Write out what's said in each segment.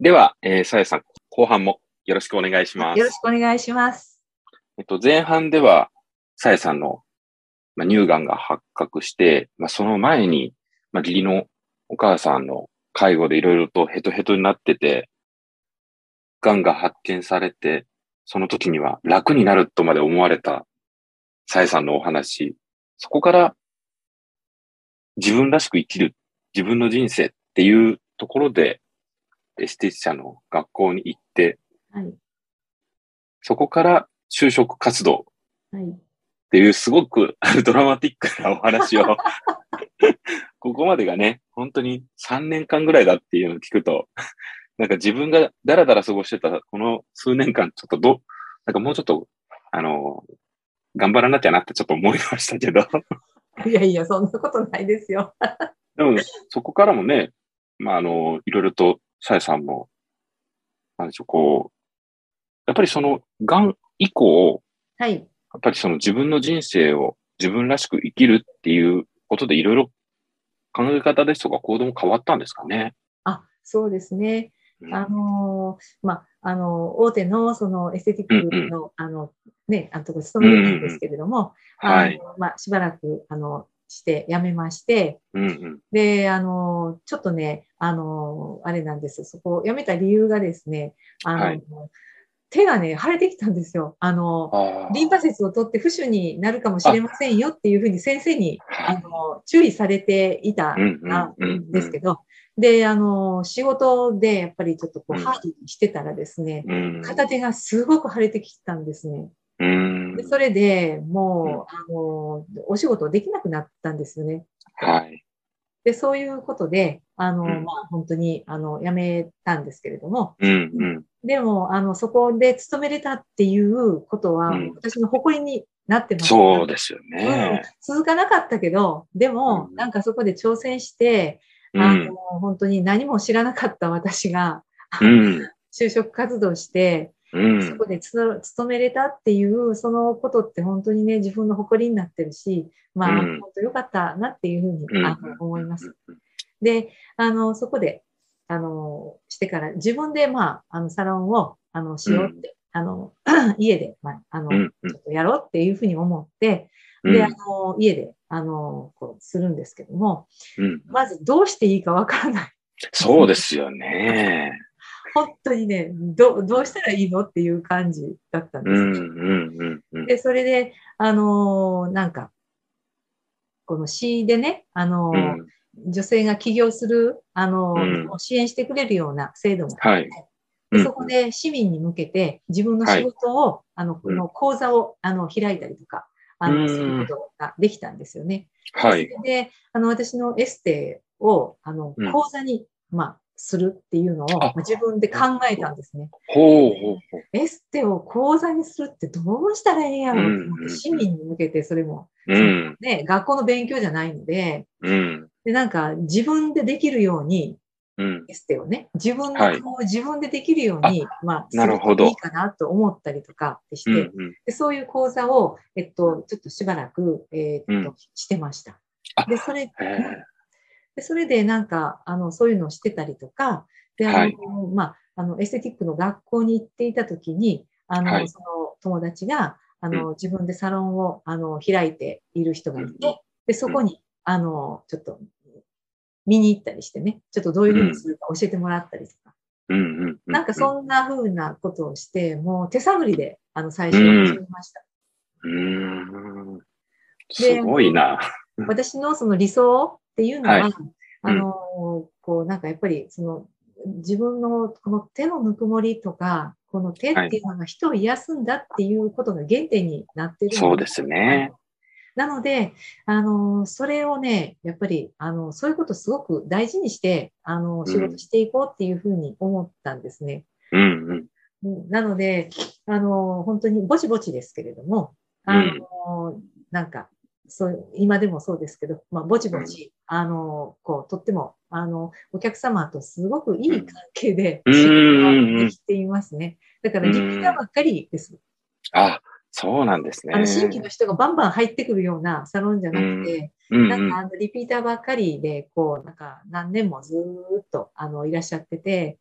では、えー、さやさん、後半もよろしくお願いします。よろしくお願いします。えっと、前半では、さやさんの、まあ、乳がんが発覚して、まあ、その前に、まあ、義理のお母さんの介護でいろいろとヘトヘトになってて、がんが発見されて、その時には楽になるとまで思われたさやさんのお話、そこから自分らしく生きる、自分の人生っていうところで、エステティシャンの学校に行って、はい。そこから就職活動はい。っていうすごくドラマティックなお話を、ここまでがね、本当に3年間ぐらいだっていうのを聞くと、なんか自分がだらだら過ごしてたこの数年間、ちょっとど、なんかもうちょっと、あの、頑張らなきゃなってちょっと思いましたけど、いやいや、そんなことないですよ。でもそこからもね、まあ、あの、いろいろと、さやさんも、なんでしょう、こう、やっぱりその、がん以降、はい。やっぱりその自分の人生を自分らしく生きるっていうことでいろいろ考え方ですとか行動も変わったんですかね？あ、そうですね。うんあのーまあ、あの、大手のそのエステティックの、あの、ね、あのとこ勤めてたんですけれども、はい。あのまあ、しばらく、あの、して辞めまして、うんうん。で、あの、ちょっとね、あの、あれなんです。そこを辞めた理由がですね、あの、はい手がね、腫れてきたんですよ。あの。リンパ節を取って浮腫になるかもしれませんよっていうふうに先生にはいあの注意されていたうんですけど、で、あの、仕事でやっぱりちょっとこう、うんハードにしてたらですね、うん。片手がすごく腫れてきたんですね。うんで。それでもう、あの、お仕事できなくなったんですよね。はい。で、そういうことで、あの、うんまあ、本当に、あの、辞めたんですけれども、うんうん。でも、あの、そこで勤めれたっていうことは、うん私の誇りになってます。そうですようんね。続かなかったけど、でも、うんなんかそこで挑戦して、うんあの、。本当に何も知らなかった私が、うん。就職活動して、うん。そこでつ勤めれたっていう、そのことって本当にね、自分の誇りになってるし、まあ、うん本当良かったなっていうふうに、うんあの思います。。で、あの、そこで、あの、してから、自分で、まあ、あの、サロンを、あの、しようって、あの、家で、まあ、あの、うんちょっとやろうっていうふうに思って、うん。で、あの、家で、あの、こう、するんですけども、うん。まずどうしていいかわからない。そうですよね。本当にね、どどうしたらいいのっていう感じだったんです。うんうんうんうん。で、それで、あのーなんか、この市でね、あのーうん女性が起業する、あのーうん支援してくれるような制度もあって、はい。でそこで市民に向けて自分の仕事を、あの、この講座を、あの、開いたりとか、あの、うんすることができたんですよね。はい。で、あの、私のエステを、あのうん、講座に、まあ、するっていうのを、自分で考えたんですね。ほうほうほう。エステを講座にするってどうしたらええんやろうと思って、市民に向けてそれも、うん。ね、学校の勉強じゃないので、うん。で、なんか自分でできるように、うん。エステをね、自分のはい顔を自分でできるように、まあ、なるほどすといいかなと思ったりとかして、うんうん。でそういう講座を、えっと、ちょっとしばらく、えーっと、うんしてましたあ。で、それ、でそれでなんか、あの、そういうのをしてたりとか、で、あの、はい。まあ、あの、エステティックの学校に行っていたときに、あの、はい。その友達が、あの、自分でサロンを、あの、開いている人がいて、うん。で、そこに、あの、ちょっと、見に行ったりしてね、ちょっとどういうふうにするか教えてもらったりとか。なんかそんなふうなことをして、もう手探りで、あの、最初は始めました。うーん。すごいな。私のその理想っていうのは、はいあの、こう、なんかやっぱり、その、自分のこの手のぬくもりとか、この手っていうのが人を癒すんだっていうことが原点になってるのそうですね。なので、あの、それをね、やっぱり、あの、そういうことをすごく大事にして、あの、仕事していこうっていうふうに思ったんですね。うんうん。うんなので、あの、本当にぼちぼちですけれども、あの、なんか、そう、今でもそうですけど、まあ、ぼちぼち、あの、こう、とっても、あの、お客様とすごくいい関係でうん仕事ができていますね。だから、リピーターばっかりです。あ、そうなんですね。あの、新規の人がバンバン入ってくるようなサロンじゃなくて、うんうんなんか、あの、リピーターばっかりで、こう、なんか、何年もずーっと、あの、いらっしゃってて、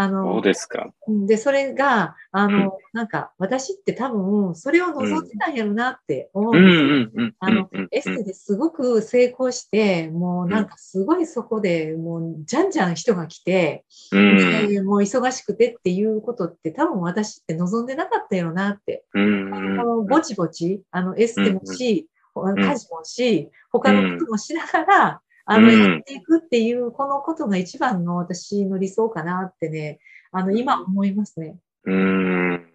あの、そうですか。で、それが、あの、なんか、私って多分、それを望んでたんやろなって思ううんです。あのエステですごく成功して、もうなんかすごいそこでもうじゃんじゃん人が来て、うもう忙しくてっていうことって多分私って望んでなかったよなって。うんあのぼちぼち、あのエステもし、ん。家事もし、他のこともしながら、あの、うんやっていくっていう、このことが一番の私の理想かなってね、あの、今思いますね。うん。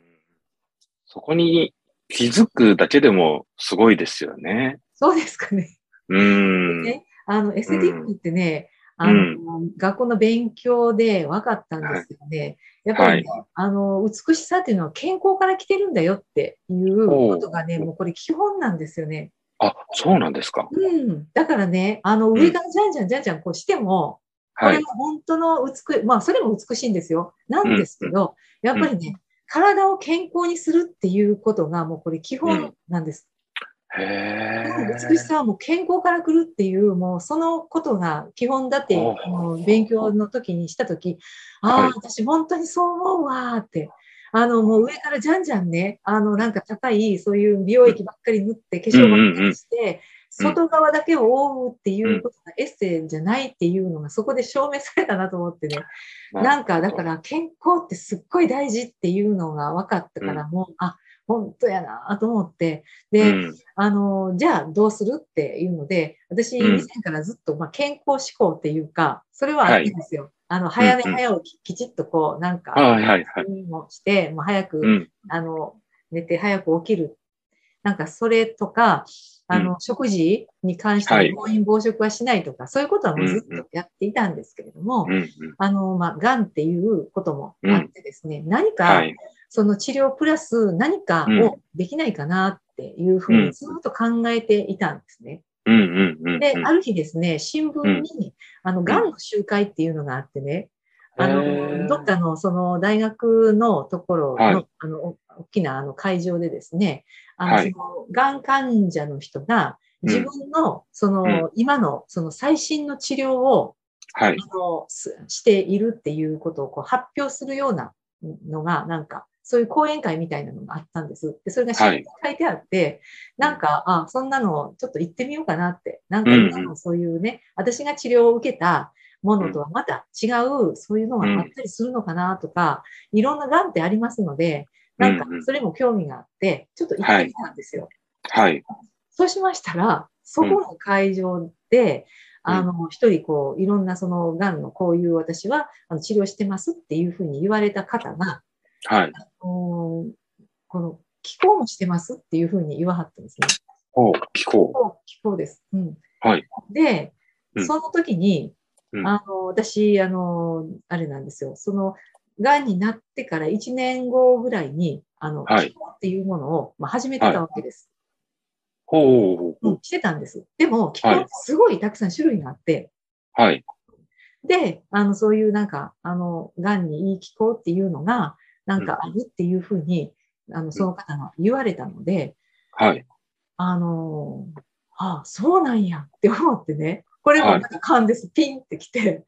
そこに気づくだけでもすごいですよね。そうですかね。うん。ねあの、エステティックってね、あの、うん学校の勉強で分かったんですけどね、やっぱりね、あの、美しさっていうのは健康から来てるんだよっていうことがね、もうこれ基本なんですよね。あ、そうなんですか。うん。だからね、あの、上からじゃんじゃんじゃんじゃんこうしても、こはい。れは本当の美し、まあ、それも美しいんですよ。なんですけど、やっぱりね、体を健康にするっていうことが、もうこれ基本なんです。へえ。美しさはもう健康から来るっていう、もうそのことが基本だって、勉強の時にした時、ああ、はい私本当にそう思うわーって。あの、もう上からじゃんじゃんね、あの、なんか高い、そういう美容液ばっかり塗って、化粧ばっかりして、うん外側だけを覆うっていうことがエッセイじゃないっていうのがそこで証明されたなと思ってね。なんか、だから健康ってすっごい大事っていうのが分かったから、もう、あ、本当やなと思って。で、うんあの、じゃあどうするっていうので、私、うん以前からずっと、まあ、健康志向っていうか、それはあるんですよ。あの、早寝うんうん早起き、きちっとこう、なんか、はいはいはい。もして、もう早く、うん。あの、寝て早く起きる。なんか、それとか、あの、食事に関してはい暴飲暴食はしないとか、そういうことはもうずっとやっていたんですけれども。あの、まあ、癌っていうこともあってですね、何か、はい。その治療プラス何かをできないかなっていうふううんにずっと考えていたんですね。うんうんうん。で、ある日ですね、新聞に、あの、癌の集会っていうのがあってね、あの、どっかのその大学のところの、はい。あの、お大きなあの会場でですね、あの、はい。その、癌患者の人が、自分の、その、うん。今の、その最新の治療を、はい。あの、すしているっていうことをこう発表するようなのが、なんか、そういう講演会みたいなのがあったんです。で、それが書いてあって、なんか、あ、そんなのちょっと行ってみようかなって。なんかうんうん今のそういうね、私が治療を受けたものとはまた違う、そういうのがあったりするのかなとか、いろんな癌ってありますので、なんかうんうんそれも興味があって、ちょっと行ってみたんですよ。はい。そうしましたら、そこの会場で、うんあの、一人こう、いろんなその、癌のこういう私はあの治療してますっていうふうに言われた方が、はい。ここの、気候もしてますっていうふうに言わはったんですね。ほう、気候。気候、です。うん。はい。でう、んその時に、うんあの、私、あの、あれなんですよ。その、癌になってから1年後ぐらいに、あの、はい気候っていうものを、まあ、始めてたわけです。ほうほうほうん、してたんです。でも、気候ってすごいたくさん種類があって、はい。で、あの、そういうなんか、あの、癌にいい気候っていうのが、なんかあるっていうふうに、あの、その方が言われたので、はい。あの、ああ、そうなんやって思ってね、これもなんか勘です、ピンってきて。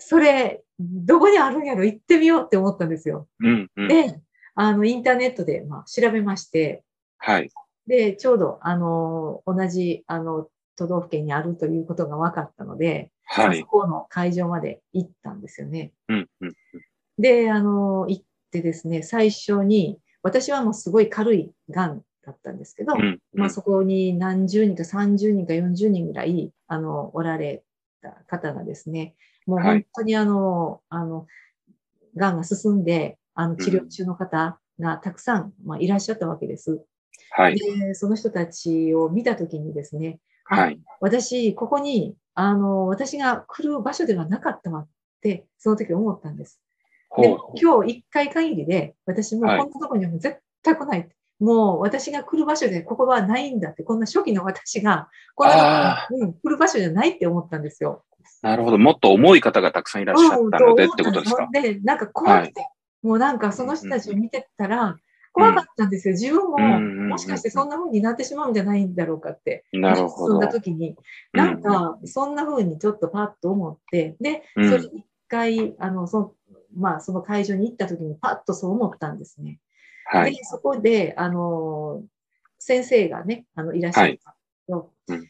それ、どこにあるんやろ？行ってみようって思ったんですよ。うんうん。で、あの、インターネットで、まあ、調べまして、はい。で、ちょうど、あの、同じ、あの、都道府県にあるということが分かったので、はいそ。この会場まで行ったんですよね。うんうん。で、あの、行ってですね、最初に、私はもうすごい軽い癌だったんですけど、うんまあそこに何十人か30人か40人ぐらい、あの、おられた方がですね、もうはい本当にあの、あの、癌が進んで、あの、治療中の方がたくさん、まあ、いらっしゃったわけです。はい。で、その人たちを見たときにですね、あはい。私、ここに、あの、私が来る場所ではなかったわって、その時思ったんです。で。今日一回限りで、私もこんなとこには絶対来ないって。もう私が来る場所でここはないんだって、こんな初期の私が、こんなとこに、うん、来る場所じゃないって思ったんですよ。なるほど。もっと重い方がたくさんいらっしゃったのでってことですかうん。で、なんか怖くて、もうなんかその人たちを見てたら、怖かったんですよ。自分も、もしかしてそんな風になってしまうんじゃないんだろうかって。なるほど進んだ。時に、なんか、そんな風にちょっとパッと思って、で、うんそれ一回、あの、そまあ、その会場に行った時にパッとそう思ったんですね。はい。で、そこで、あの、先生がね、あの、いらっしゃったの、うん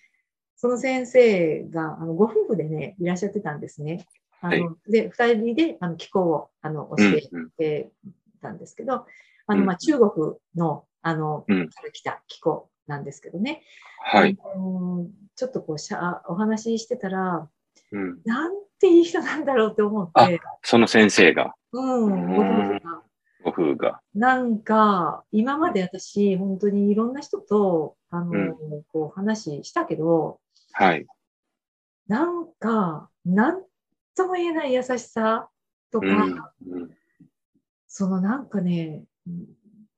その先生が、あの、ご夫婦でね、いらっしゃってたんですね。あの、はで、二人で、あの、気候を、あの、教えうんてたんですけど、あの、うんまあ、中国の、あの、うんから来た気候なんですけどね。はい。あのちょっとこうしゃ、お話ししてたら、うん。なんていい人なんだろうって思っあて、その先生が、うん、ご夫婦が。ご夫婦が。なんか、今まで私、本当にいろんな人と、あの、うんこう話したけど、はい。なんか、なんとも言えない優しさとか、うん。うんそのなんかね、うん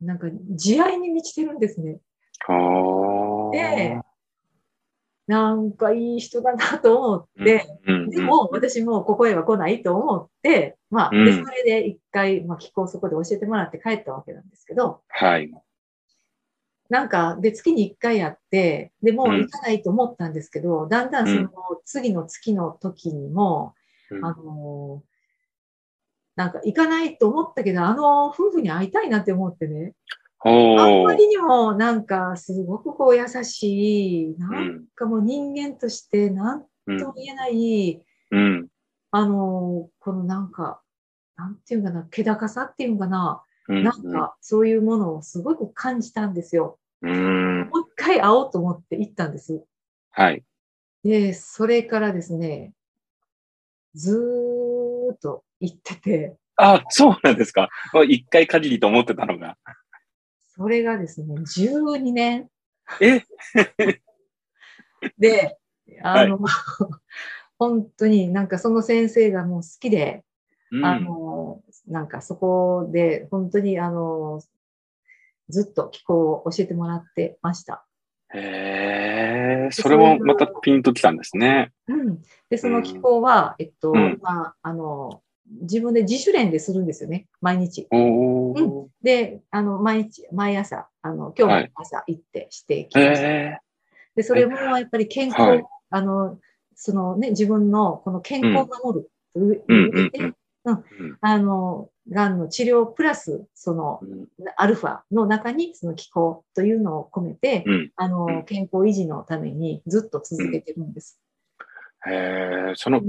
なんか慈愛に満ちてるんですね。ああ。で、なんかいい人だなと思って、うん、でも私もここへは来ないと思って、まあ、でうん。それで一回、まあ、気候そこで教えてもらって帰ったわけなんですけど、はい。なんか、で、月に一回やって、で、もううん。行かないと思ったんですけど、だんだんその次の月の時にも、うん。あのーなんか行かないと思ったけど、あの夫婦に会いたいなって思ってね、あん。まりにもなんかすごくこう優しい、なうんんかもう人間としてなんうんとも言えない、うん。あのーこのなんか、なんていうかな、気高さっていうかな、うん。なんかそういうものをすごく感じたんですよ。うん。もう一回会おうと思って行ったんです。はい。で、それからですね、ずーっと行ってて、あ、そうなんですか。一回限りと思ってたのが。それがですね、12年え？で、あの、本当になんかその先生がもう好きで、うんあの、なんかそこで本当にあの、ずっと気候を教えてもらってました。へえ、それもまたピンときたんですね。うん。で、その気候は、えっと、うんまあ、あの、自分で自主練でするんですよね、毎日。おー。で、あの、毎日、毎朝、あの、今日も朝行ってしてきました。へで、それもやっぱり健康、はい。あの、そのね、自分のこの健康を守る。上うんうん上で、うん。うん。あの、がんの治療プラス、その、うん。アルファの中にその気候というのを込めて、うん。あの、うん。健康維持のためにずっと続けてるんです。へえ、その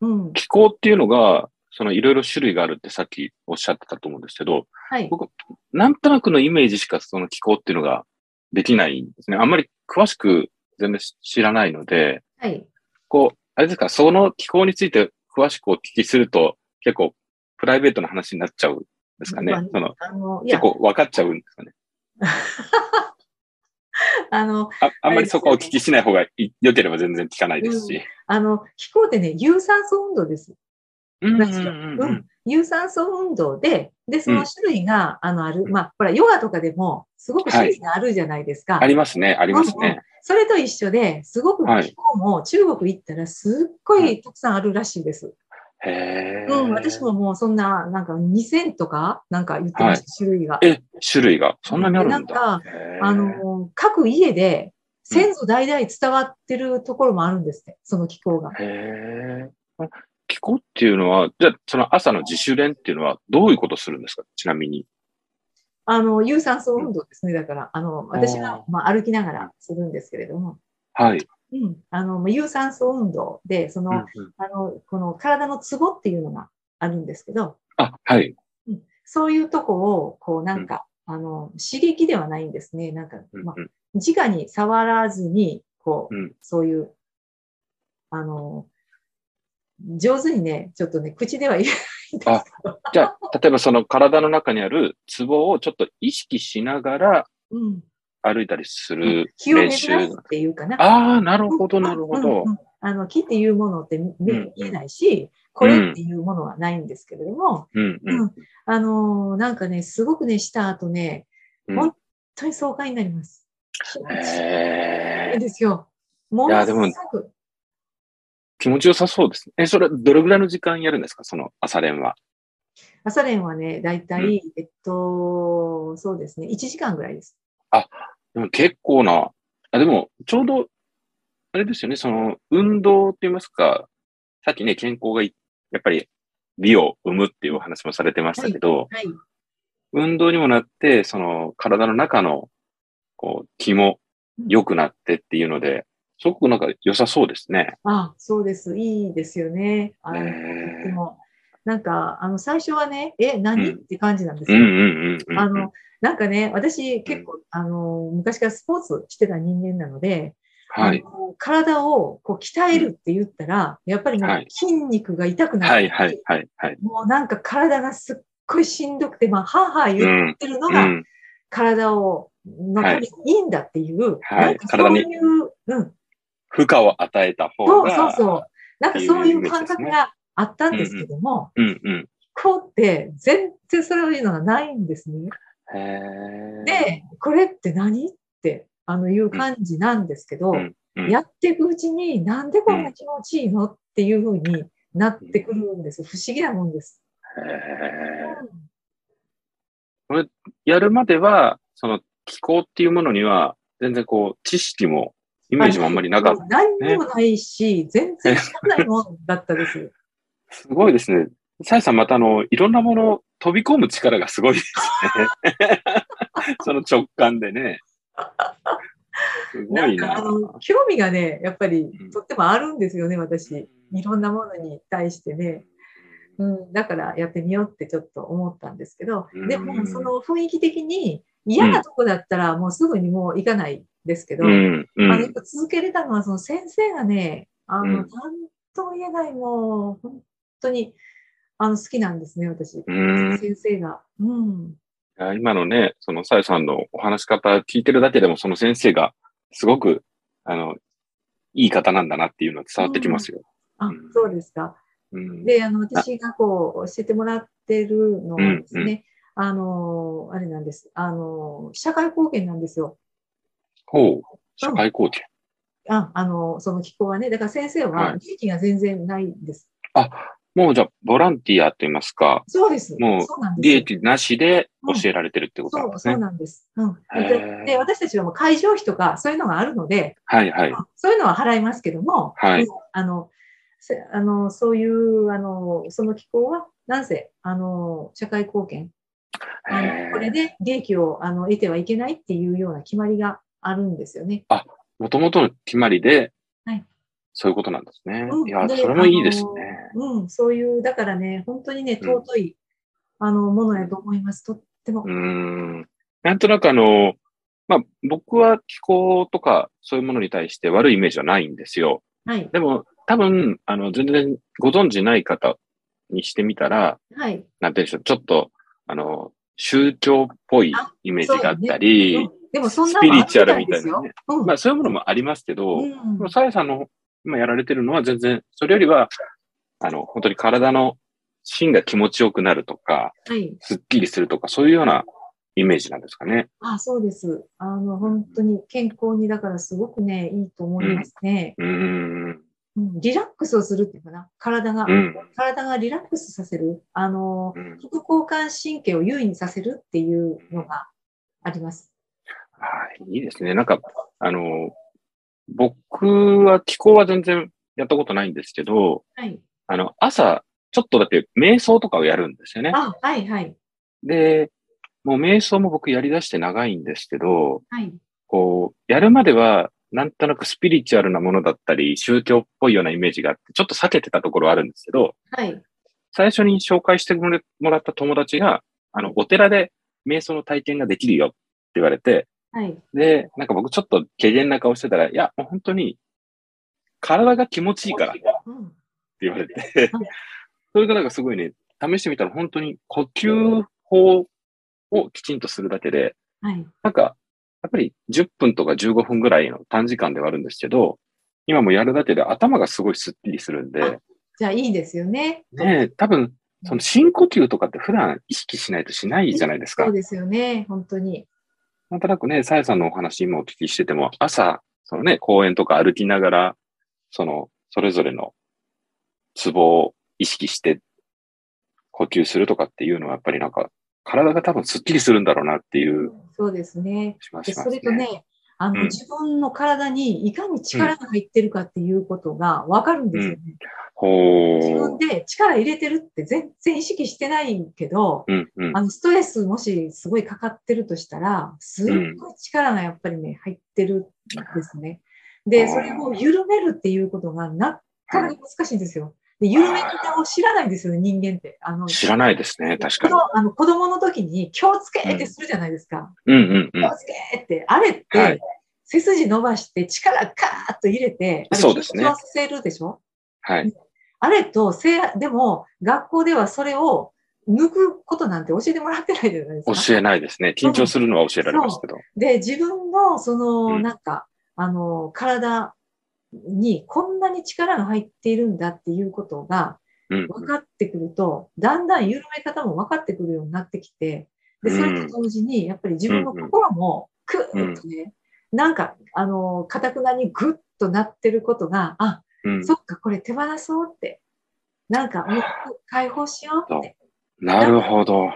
うん。気候っていうのが、そのいろいろ種類があるってさっきおっしゃってたと思うんですけど、はい。僕、なんとなくのイメージしかその気候っていうのができないんですね。あんまり詳しく全然知らないので、はい。こう、あれですか、その気候について詳しくお聞きすると、結構プライベートな話になっちゃうんですかね。まあそのあの、結、構分かっちゃうんですかね。あの、ああんまりそこはお聞きしない方がい良ければ全然聞かないですし。あの、気候ってね、有酸素運動です。うん。有酸素運動で、で、その種類が、あの、ある。まあ、ほら、ヨガとかでも、すごく種類があるじゃないですか。ありますね、ありますね。それと一緒で、すごくはい気候も中国行ったらすっごいたくさんあるらしいです。へえ。うん、私ももうそんな、なんか2000とか、なんか言ってました、種類が。え、種類が？そんなにあるんだ。なんか、あ、の、各家で先祖代々伝わってるところもあるんですって、その気候が。へえ。気候っていうのは、じゃあ、その朝の自主練っていうのはどういうことするんですか？ちなみに。あの、有酸素運動ですね。だから、あの、私あは、まあ、歩きながらするんですけれども、はい。うん、あの、まあ有酸素運動で、その、うんうんあの、この体のツボっていうのがあるんですけど、あ、はい。うん、そういうとこを、こう、なんか、あの、刺激ではないんですね。なんか、まあうん、うん直に触らずに、こう、うんそういう、あの、上手にね、ちょっとね、口では言えないんですあけど、じゃあ、例えばその体の中にあるツボをちょっと意識しながらうん、歩いたりする気を練習。巡らすっていうかな。ああ、なるほど、なるほどうんうん。うんあの、木っていうものって見うん見えないし、これっていうものはないんですけれども、うん、うん。うんあのーなんかね、すごくね、した後ね、うん本当に爽快になります。へえ。ですよ。もいやでものすごく。気持ちよさそうですね。え、それ、どれぐらいの時間やるんですか？その朝練は。朝練はね、だいたい、えっと、そうですね、1時間ぐらいです。でも結構な、あ、でも、ちょうど、あれですよね、その、運動って言いますか、さっきね、健康がいやっぱり美を生むっていうお話もされてましたけど、はい。運動にもなって、その体の中の、こう、気も良くなってっていうので、すごくなんか良さそうですね。あ、そうです。いいですよね。あの、へとーっても。なんか、あの、最初はね、え、何、うんって感じなんですよ。うんうんうんうん。あの、なんかね、私結構、あの、昔からスポーツしてた人間なので、はい。体をこう鍛えるって言ったら、やっぱりもうはい筋肉が痛くなって、はいはいはいはい。もうなんか体がすっごいしんどくて、まあ、はあはあ言ってるのが、うん。体を、のためにいいんだっていう、はいなんかそういう、うん、負荷を与えた方そうが。そうそう。なんかそういう感覚があったんですけども、うんうん。こうって全然そういうのがないんですね。で、これって何って、あの、いう感じなんですけど、うんうんやっていくうちに、なんでこんな気持ちいいのっていうふうになってくるんです。不思議なもんです。へーやるまでは、その気候っていうものには、全然こう、知識も、イメージもあんまりなかった。何にもないし、全然知らないもんだったです。すごいですね。さやさんまたあの、いろんなもの飛び込む力がすごいですね。その直感でね。すごなんか、いな。あの、興味がね、やっぱりうんとってもあるんですよね、私。いろんなものに対してね。うん、だからやってみようってちょっと思ったんですけど、うんでもその雰囲気的に嫌なとこだったらもうすぐにもう行かないですけど、うん、うあの続けれたのはその先生がね、あの、うんとも言えないもう本当にあの好きなんですね、私。うん先生が。うん。今のね、そのさやさんのお話し方聞いてるだけでも、その先生がすごく、あの、いい方なんだなっていうのは伝わってきますよ。あうん、そうですか。うん。で、あの、私がこう、教えてもらってるのはですうんね、あの、あれなんです。あの、社会貢献なんですよ。ほう。社会貢献。あ、あの、その機構はね。だから先生ははい利益が全然ないんです。もうじゃあ、ボランティアと言いますか、そうです。もう。利益なしで教えられてるってことなんそう、そうですね。なんです。うん。へで私たちはもう会場費とかそういうのがあるので、はいはい。そういうのは払いますけども、はいうんあの、せあの、そういう、あの、その機構は、なんせ、あの、社会貢献、あのこれで利益をあの得てはいけないっていうような決まりがあるんですよね。もともとの決まりではい、そういうことなんですね。うんいや、でそれもいいですね。うん、そういう、だからね、本当にね、うん尊い、あの、ものやと思います。とってもう。ーん。なんとなくあの、まあ、僕は気候とかそういうものに対して悪いイメージはないんですよ。はい。でも、多分、あの、全然ご存知ない方にしてみたら、はい。なんて言うんでしょう、ちょっと、あの、宗教っぽいイメージがあったり、うんでも、そんスなピリチュアルみたいなね。。うん。まあ、そういうものもありますけど、うんでもさやさんの今やられてるのは全然、それよりは、あの、本当に体の芯が気持ちよくなるとか、はい。すっきりするとか、そういうようなイメージなんですかね。あ、そうです。あの、本当に健康に、だからすごくね、いいと思いますね。うーん。うんリラックスをするっていうかな。体が、うん。体がリラックスさせる。あの、うん副交感神経を優位にさせるっていうのがあります。はい、いいですね。なんか、あの、僕は気候は全然やったことないんですけど、はい。あの、朝、ちょっとだけ瞑想とかをやるんですよね。あ、はい、はい。で、もう瞑想も僕やり出して長いんですけど、はい。こう、やるまでは、なんとなくスピリチュアルなものだったり、宗教っぽいようなイメージがあって、ちょっと避けてたところはあるんですけど、はい。最初に紹介してもらもらった友達が、あの、お寺で瞑想の体験ができるよって言われて、はい。で、なんか僕ちょっと軽減な顔してたら、いや、もう本当に、体が気持ちいいからってうん。言われてはい、それがなんかすごいね、試してみたら本当に呼吸法をきちんとするだけで、はい。なんか、やっぱり10分とか15分ぐらいの短時間ではあるんですけど、今もやるだけで頭がすごいスッキリするんで、じゃあいいですよね。ねえ多分、その深呼吸とかって普段意識しないとしないじゃないですかそう。ですよね。本当に。なんとなくね、さやさんのお話今お聞きしてても、朝、そのね、公園とか歩きながら、その、それぞれのツボを意識して呼吸するとかっていうのはやっぱりなんか、体が多分スッキリするんだろうなっていうそうですね。しますね。れとね、あの、うん自分の体にいかに力が入ってるかっていうことがわかるんですよね。ほ自分う。で力入れてるって全然意識してないけど、うんうんあ。のストレスもしすごいかかってるとしたら、すっごい力がやっぱりね、入ってるんですね。で、それを緩めるっていうことがなかなか難しいんですよ。で、緩め方を知らないんですよね、人間って。あの、知らないですね、確かに。あの子供の時に気をつけってするじゃないですか。うんうんうん。気をつけって、あれって、はい背筋伸ばして力カーッと入れて、そうですねさせるでしょ？はい。あれとせい、でも、学校ではそれを抜くことなんて教えてもらってないじゃないですか。教えないですね。緊張するのは教えられますけど。で、自分の、その、うんなんか、あの、体にこんなに力が入っているんだっていうことがうん分かってくると、だんだん緩め方も分かってくるようになってきて、で、それと同時に、やっぱり自分の心も、クーッとね、なんか、あの、かたくなにグッとなってることが、あ、うん。そっか、これ手放そうって。なんか、もう解放しようって。なるほど。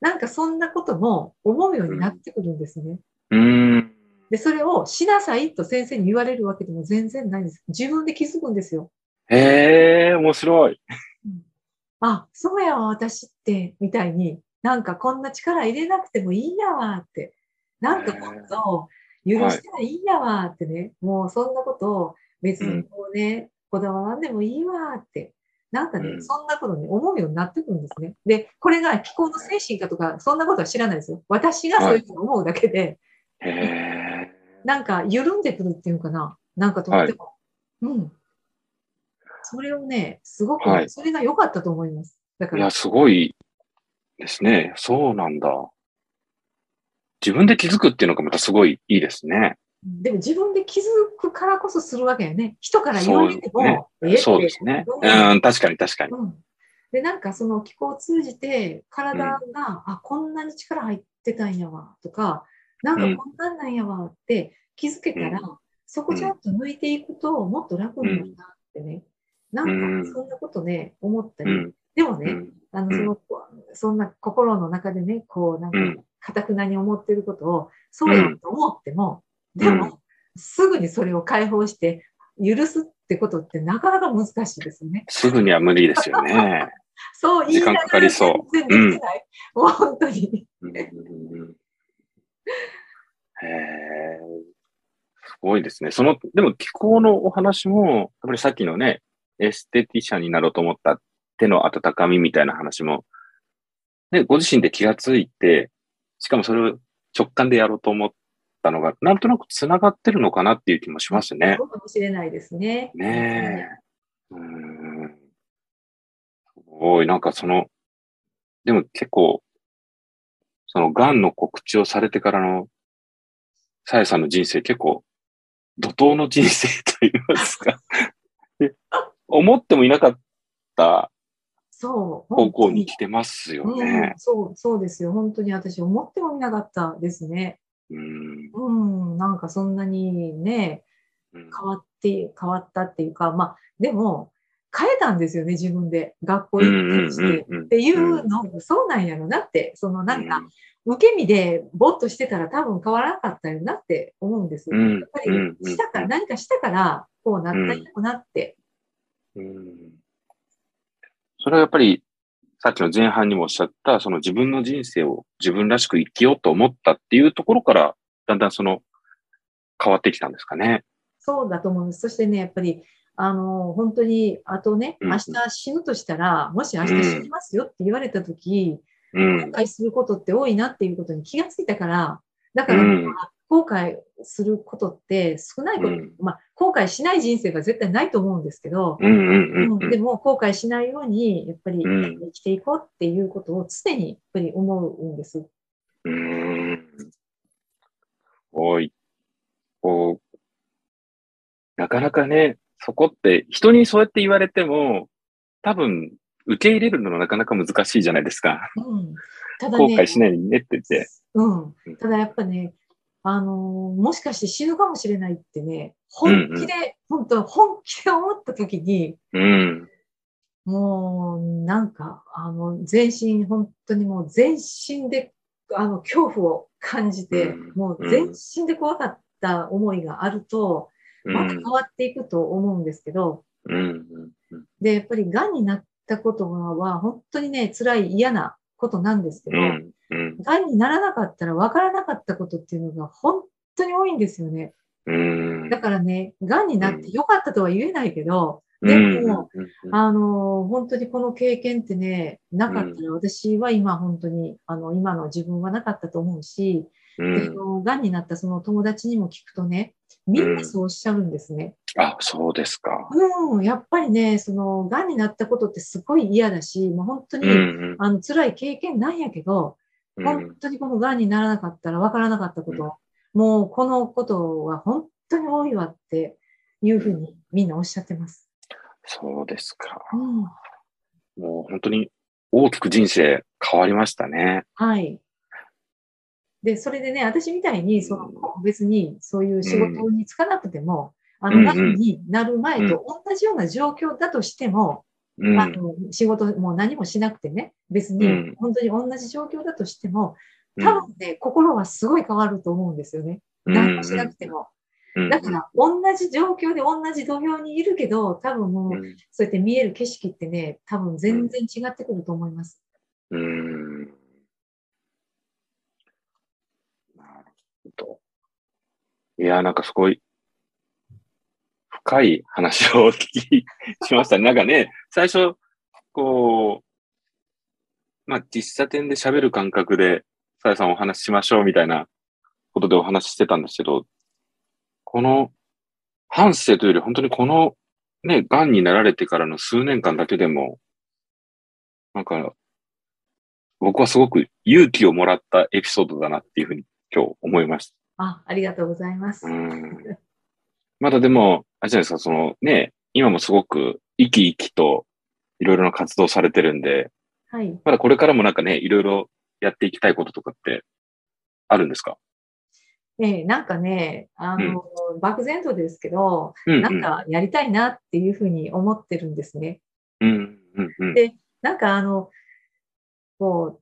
なんかそんなことも思うようになってくるんですね。うーん。で、それをしなさいと先生に言われるわけでも全然ないんです。自分で気づくんですよ。へえ、面白い。あ、そうやわ、私って、みたいに、なんかこんな力入れなくてもいいやわって。なんかもっと許したらいいやわってね。もうそんなことを別にこうね、こだわらんでもいいわって。なんかね、うんそんなことに思うようになってくるんですね。で、これが気候の精神かとか、そんなことは知らないですよ。私がそういうふうに思うだけで、へえ。なんか緩んでくるっていうかな。なんかとっても。うん。それをね、すごく、はいそれが良かったと思います。だからいや、、すごいですね。そうなんだ。自分で気づくっていうのがまたすごいいいですね。でも自分で気づくからこそするわけよね。人から言われても、そうですね。どううん、確かに確かに。うん。で、なんかその気候を通じて、体が、あ、こんなに力入ってたんやわ、とか、なんかこんなんなんやわって気づけたら、うそこちゃんと抜いていくと、もっと楽になるなってね。なんかそんなことね、思ったり。うん。でもね、うん。あの、うんその、そんな心の中でね、こう、なんかうん、かたくなに思ってることを、そうやと思っても、でうんも、すぐにそれを解放して、許すってことってなかなか難しいですよね。すぐには無理ですよね。そう言いなが時間からかりそう全然できない。もう本当に。うんへえ。すごいですね。その、でも気候のお話も、やっぱりさっきのね、エステティシャンになろうと思った手の温かみみたいな話も、ね、ご自身で気がついて、しかもそれを直感でやろうと思ったのが、なんとなく繋がってるのかなっていう気もしますね。そうかもしれないですね。ねえ。うーん。すごい、なんかその、でも結構、その癌の告知をされてからの、さやさんの人生結構、怒涛の人生と言いますか。で思ってもいなかったそう。方向に来てますようんね。そう、そうですよ。本当に私思ってもみなかったですね。うん。うん、なんかそんなにね、うん変わって、変わったっていうか、まあ、でも、変えたんですよね、自分で。学校行ってして。うんっていうの、そうなんやろなって、そのなんか、受け身でぼっとしてたら多分変わらなかったよなって思うんです。うんやっぱりうんしたから、何かしたから、こうなったんやろなって。うんそれはやっぱり、さっきの前半にもおっしゃった、その自分の人生を自分らしく生きようと思ったっていうところから、だんだんその、変わってきたんですかね。そうだと思うんです。そしてね、やっぱり、あの、本当に、あとね、うん明日死ぬとしたら、もし明日死にますよって言われたとき、うん後。悔することって多いなっていうことに気がついたから、だから、うん後悔することって少ないこと、うんまあ、後悔しない人生は絶対ないと思うんですけど、でも後悔しないように、やっぱりうん生きていこうっていうことを常にやっぱり思うんです。うん。うん。おい。こう、なかなかね、そこって、人にそうやって言われても、多分、受け入れるのはなかなか難しいじゃないですか。うん、ただ後ね、悔しないようにねって言って。うん。ただやっぱね、あのーもしかして死ぬかもしれないってね、本気で、本当本気で思った時に、うん。もう、なんか、あの、全身、本当にもう全身で、あの、恐怖を感じて、うんもう全身で怖かった思いがあると、うまた変ん。わっていくと思うんですけど、うん。うんで、やっぱり癌になったことは本当にね、辛い嫌なことなんですけど、うん。うん。癌にならなかったら分からなかったことっていうのが本当に多いんですよね。うん。だからね、癌になってよかったとは言えないけど、うんでも、、うんあの、本当にこの経験ってね、なかったら私は今本当に、あの、今の自分はなかったと思うし、うんになったその友達にも聞くとね、みんなそうおっしゃるんですね。あ、そうですか。うん、やっぱりね、その、癌になったことってすごい嫌だし、もう本当に、うんあの、辛い経験なんやけど、うん。本当にこの癌にならなかったら分からなかったこと、もうこのことは本当に多いわっていうふうにみんなおっしゃってます。そうですか。うん。もう本当に大きく人生変わりましたね。はい。で、それでね、私みたいに、その、別にそういう仕事に就かなくても、あの、うんうん癌になる前と同じような状況だとしても、うん。あの、仕事もう何もしなくてね、別にうん本当に同じ状況だとしても、うん多分ね、心はすごい変わると思うんですよね。何もしなくても。うんだから、同じ状況で同じ土俵にいるけど、多分もう、うんそうやって見える景色ってね、多分全然違ってくると思います。うん。なるほど。いや、なんかすごい、深い話をお聞きしましたね。なんかね、最初、こう、まあ、喫茶店で喋る感覚で、さやさんお話ししましょうみたいなことでお話ししてたんですけど、この、反省というより本当にこの、ね、癌になられてからの数年間だけでも、なんか、僕はすごく勇気をもらったエピソードだなっていうふうに今日思いました。あ、ありがとうございます。うん。まだでも、あれじゃないですか、そのね、今もすごく生き生きといろいろな活動されてるんで、はい。まだこれからもなんかね、いろいろやっていきたいこととかってあるんですか？ええなんかね、あの、漠然とですけど、うん、うん。なんかやりたいなっていうふうに思ってるんですね。うん、うん、うん。でなんかあの、こ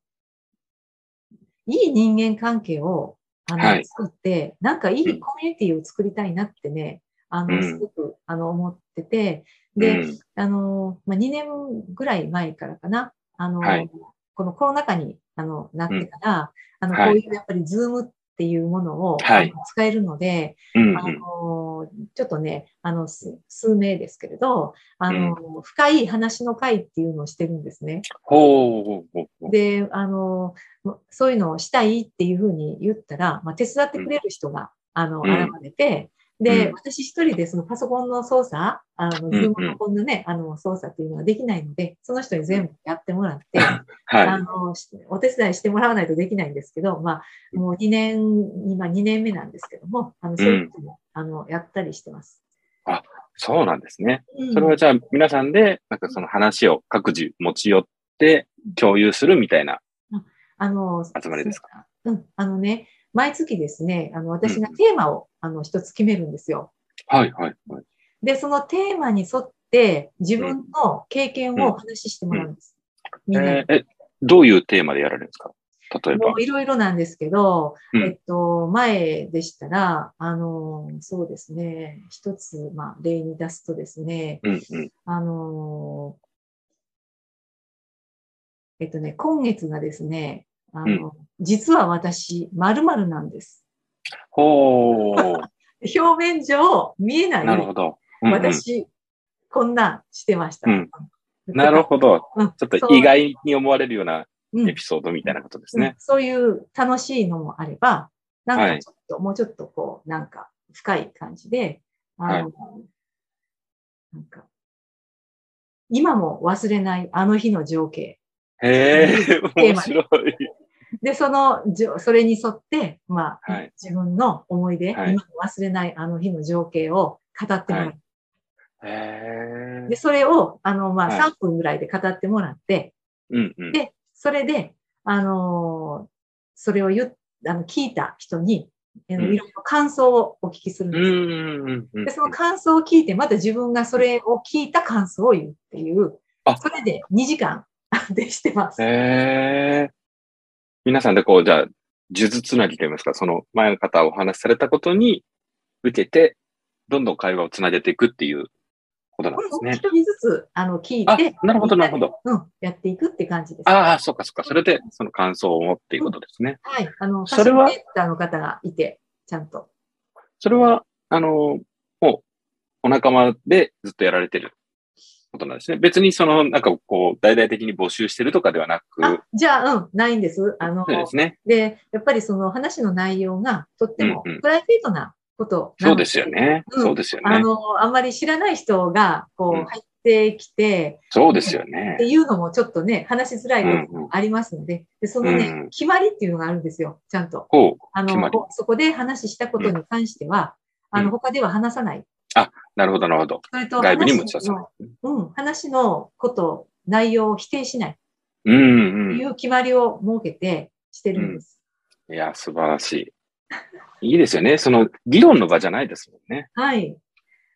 う、いい人間関係を、あの、はい作って、なんかいいコミュニティを作りたいなってね、あの、うん。すごく、あの、思ってて、うで、ん、あの、まあ、2年ぐらい前からかな、あの、はい。このコロナ禍に、あの、なってから、あの、はい。こういうやっぱりズームっていうものを、はい。使えるので、うん、あの、ちょっとね、あの、す数名ですけれど、あの、深い話の会っていうのをしてるんですね。ほうほうほうほう。で、あの、そういうのをしたいっていうふうに言ったら、まあ、手伝ってくれる人が、あの、うん。現れて、で、うん。私一人でそのパソコンの操作、あの、ームのこんなね、あの、操作っていうのはできないので、その人に全部やってもらって、あ はい。の、しお手伝いしてもらわないとできないんですけど、まあ、もう2年、今2年目なんですけども、あの、そういうことも、あの、やったりしてます。そうなんですね。うん。それはじゃあ皆さんで、なんかその話を各自持ち寄って共有するみたいなあの、集まりですか。うん、あのね、毎月ですね、あの、私がテーマを、あの、一つ決めるんですよ。はい、はい、はい。で、そのテーマに沿って、自分の経験をお話ししてもらうんです。みんなに。えーえ、どういうテーマでやられるんですか？例えば。いろいろなんですけど、うん。えっと、前でしたら、あの、そうですね、一つ、まあ、例に出すとですね、うん、うん。あの、えっとね、今月がですね、あの、実は私、〇〇なんです。ほー。表面上見えない。なるほど。うんうん私、こんなんしてました。うんなるほど。うんちょっと意外に思われるようなうんエピソードみたいなことですうんね。そういう楽しいのもあれば、なんはいかちょっと、もうちょっとこう、なんか深い感じで、あの、なんか、今も忘れないあの日の情景。へえ、面白い。で、その、それに沿って、まあ、はい自分の思い出、はい今も忘れないあの日の情景を語ってもらう。はいで、。それを、あの、まあ、はい3分ぐらいで語ってもらって、うんうん。で、それで、あのーそれを言っあの聞いた人に、いろいろ感想をお聞きするんです。うんうんうんで、その感想を聞いて、また自分がそれを聞いた感想を言うっていうあ、それで2時間 でしてます。へえ。皆さんでこう、じゃあ、数珠つなぎと言いますか、その前の方お話しされたことに受けて、どんどん会話をつなげていくっていうことなんですね。一人ずつ、あの、聞いあて、、なるほど、なるほど。うん、やっていくって感じです。ああ、そっかそっか。それで、その感想をっていうことですね。はい。あの、それは？ーの方がいて、ちゃんと。それは、あの、もう、お仲間でずっとやられてる？ことなんですね。別にその、なんかこう、大々的に募集してるとかではなく、あ、じゃあ、うん、ないんです。あの、そうですね。で、やっぱりその話の内容がとってもうんうんプライベートなことなのそうですよ。ね。うんそうですよね。あの、あんまり知らない人が、こうんう、入ってきて、そうですよねって。いうのもちょっとね、話しづらいことうんうんもありますので、で、そのね、うん決まりっていうのがあるんですよ、ちゃんと。あの、そこで話したことに関しては、あの、うん他では話さない。なるほど、なるほど。それと、外部に持話ち出さないの。うん、話のこと、内容を否定しないうんとうん。いう決まりを設けてしてるんです。いや、素晴らしい。いいですよね。その、議論の場じゃないですもんね。はい。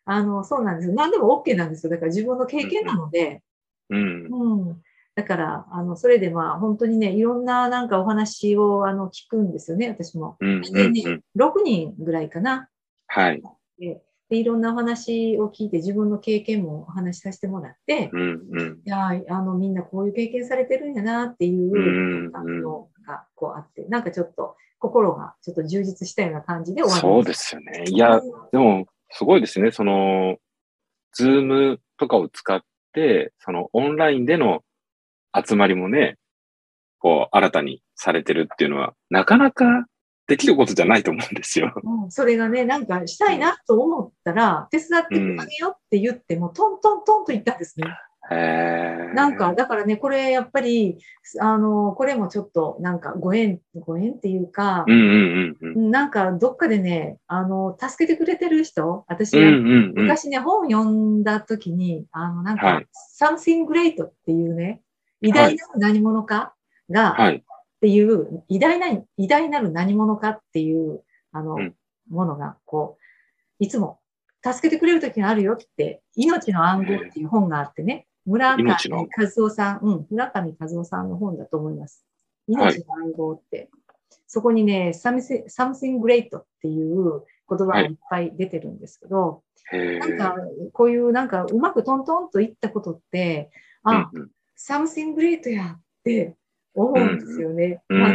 あの、そうなんですよ。何でも OK なんですよ。だから自分の経験なので、うん。うん。だから、あの、それでまあ、本当にね、いろんななんかお話を、あの、聞くんですよね、私も。うんうん。6人ぐらいかな。はい。で、でいろんなお話を聞いて、自分の経験もお話しさせてもらって、うんうん。いやー、あの、みんなこういう経験されてるんやなっていううん感動がこうあって、なんかちょっと心がちょっと充実したような感じで終わりそうまですよね。いや、でも、すごいですね。その、ズームとかを使って、そのオンラインでの集まりもね、こう、新たにされてるっていうのは、なかなかできることじゃないと思うんですよ。うん、それがね、なんかしたいなと思ったら、手伝ってあげようって言っても、トントントンと言ったんですね。なんか、、だからね、これやっぱり、あの、これもちょっと、なんかご縁、ご縁っていうかうん、うんうんうん。なんかどっかでね、あの、助けてくれてる人、私、うんうんうん。昔ね、本を読んだ時に、あの、なんか、はい something great っていうね、偉大なる何者かが、はい。っていう、偉大な、偉大なる何者かっていう、あの、うん。ものが、こう、いつも助けてくれる時があるよって、命の暗号っていう本があってね、村上和夫さん、うん、村上和夫さんの本だと思います。はい命の暗号って。そこにね、something, something great っていう言葉がいっぱい出てるんですけど、へなんかー、こういうなんかうまくトントンといったことって、あ、うんうん。something great やって思うんですよね。うんま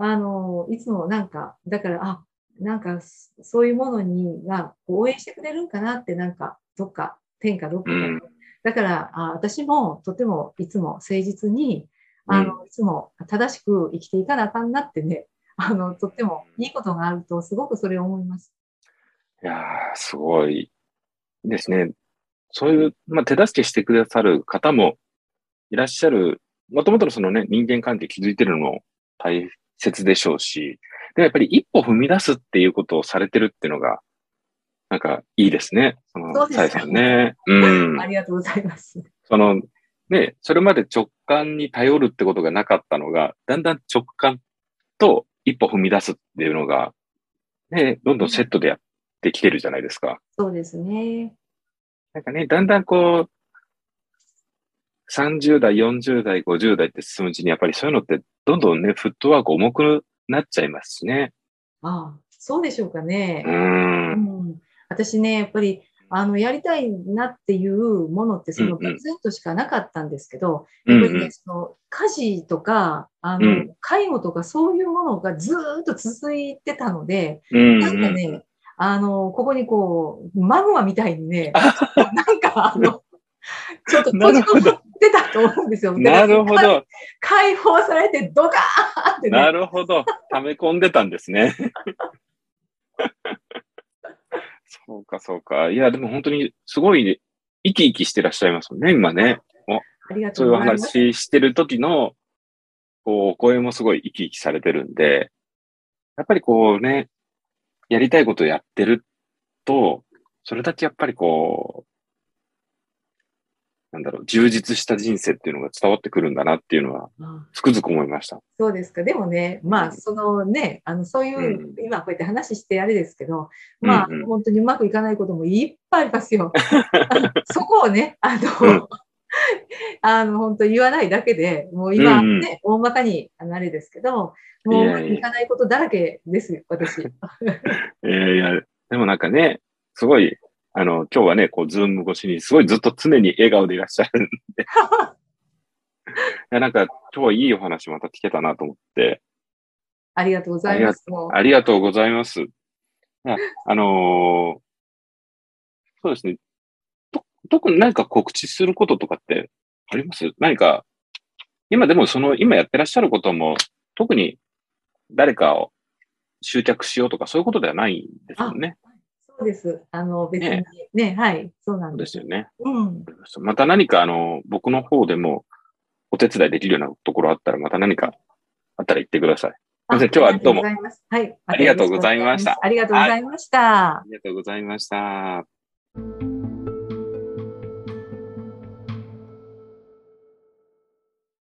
あの、いつもなんか、だから、あ、なんか、そういうものには応援してくれるんかなって、なんか、どっか、天下どっかで、うんだからあ、私もとてもいつも誠実に、あの、いつも正しく生きていかなあかんなってね、あの、とってもいいことがあると、すごくそれを思います。いやー、すごいですね。そういう、まあ、手助けしてくださる方もいらっしゃる。もともとのそのね、人間関係築いてるのも大切でしょうし、でもやっぱり一歩踏み出すっていうことをされてるっていうのが、なんかいいですね。その、そうですねさんね。うんあ。りがとうございます。その、ね、それまで直感に頼るってことがなかったのが、だんだん直感と一歩踏み出すっていうのが、ね、どんどんセットでやってきてるじゃないですか。そうですね。なんかね、だんだんこう、30代、40代、50代って進むうちに、やっぱりそういうのって、どんどんね、フットワーク重くなっちゃいますしね。ああ、そうでしょうかねう。ー。うんん、私ね、やっぱり、あの、やりたいなっていうものって、その、うんうん漠然としかなかったんですけど、うんうんやっぱりね、その、家事とか、あの、うん介護とかそういうものがずーっと続いてたので、うんなんかね、あの、ここにこう、マグマみたいにね、なんかあの、ちょっと閉じ込まってたと思うんですよ。なるほど。解放されてドカーンってねな、るほど。溜め込んでたんですね。そうか、そうか。いや、でも本当にすごい生き生きしてらっしゃいますもんね、今ね。ありがとそうういう。話してる時の、こう、お声もすごい生き生きされてるんで、やっぱりこうね、やりたいことをやってると、それだけやっぱりこう、なんだろう、充実した人生っていうのが伝わってくるんだなっていうのは、うんつくづく思いました。そうですか。でもね、まあ、うんそのね、あの、そういう、うん今こうやって話してあれですけど、まあ、うんうん本当にうまくいかないこともいっぱいありますよ。そこをね、あの、うん あの、本当言わないだけで、もう今うんうんね、大まかに、あのあれですけど、もううまくいかないことだらけですよ、私。いやいや、でもなんかね、すごい、あの、今日はね、こう、ズーム越しに、すごいずっと常に笑顔でいらっしゃるんで。いや、なんか、今日はいいお話また聞けたなと思って。ありがとうございます。ありがとうございます。いやあのーそうですね。と特に何か告知することとかってあります？何か、今でもその、今やってらっしゃることも、特に誰かを集客しようとかそういうことではないんですよね。そうです。あの、別にねねはい、そうなんそうで。ですすよね。うん。また何か、あの、僕の方でもお手伝いできるようなところあったら、また何かあったら言ってください。あ今日はどうもありがとございます。はい。ありがとうございましたありがとうございました。ありがとうございました。